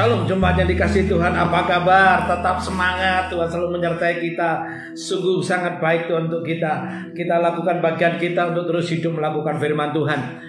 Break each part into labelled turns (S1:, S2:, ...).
S1: Shalom jemaat yang dikasih Tuhan. Apa kabar? Tetap semangat. Tuhan selalu menyertai kita. Sungguh sangat baik Tuhan untuk kita. Kita lakukan bagian kita untuk terus hidup melakukan firman Tuhan.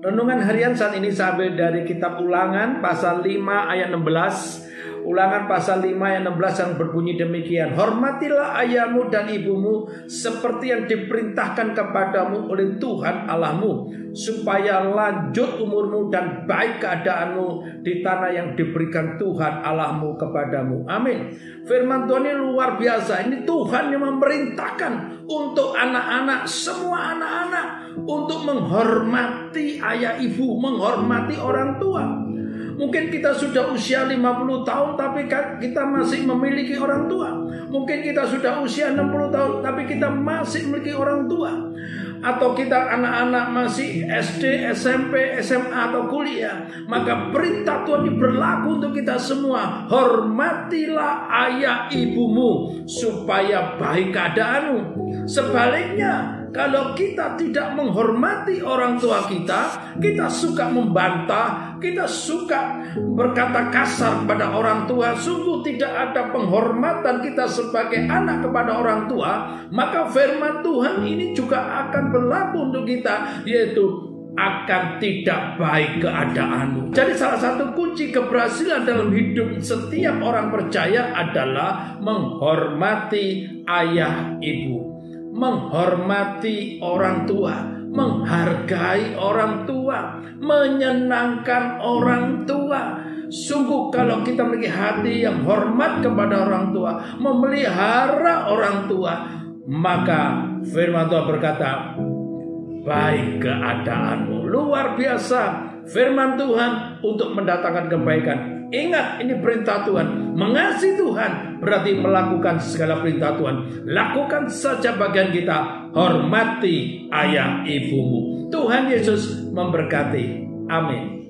S1: Renungan harian saat ini sampai dari kitab ulangan Pasal 5 ayat 16 Ulangan pasal 5 ayat 16 yang berbunyi demikian. Hormatilah ayahmu dan ibumu Seperti yang diperintahkan kepadamu oleh Tuhan Allahmu Supaya lanjut umurmu dan baik keadaanmu Di tanah yang diberikan Tuhan Allahmu kepadamu. Amin. Firman Tuhan ini luar biasa. Ini Tuhan yang memerintahkan Untuk anak-anak Semua anak-anak Untuk menghormati ayah ibu Menghormati orang tua Mungkin kita sudah usia 50 tahun tapi kita masih memiliki orang tua. Mungkin kita sudah usia 60 tahun tapi kita masih memiliki orang tua. Atau kita anak-anak masih SD, SMP, SMA atau kuliah. Maka perintah Tuhan ini berlaku untuk kita semua. Hormatilah ayah ibumu supaya baik keadaanmu. Sebaliknya kalau kita tidak menghormati orang tua kita, kita suka membantah, kita suka berkata kasar pada orang tua, sungguh tidak ada penghormatan kita sebagai anak kepada orang tua, maka firman Tuhan ini juga akan berlaku untuk kita, yaitu akan tidak baik keadaanmu. Jadi salah satu kunci keberhasilan dalam hidup setiap orang percaya adalah menghormati ayah ibu menghormati orang tua, menghargai orang tua, menyenangkan orang tua. Sungguh kalau kita memiliki hati yang hormat kepada orang tua, memelihara orang tua, maka firman Tuhan berkata, baik keadaanmu. Luar biasa firman Tuhan untuk mendatangkan kebaikan. Ingat ini perintah Tuhan. Mengasihi Tuhan berarti melakukan segala perintah Tuhan. Lakukan saja bagian kita. Hormati ayah ibumu. Tuhan Yesus memberkati. Amin.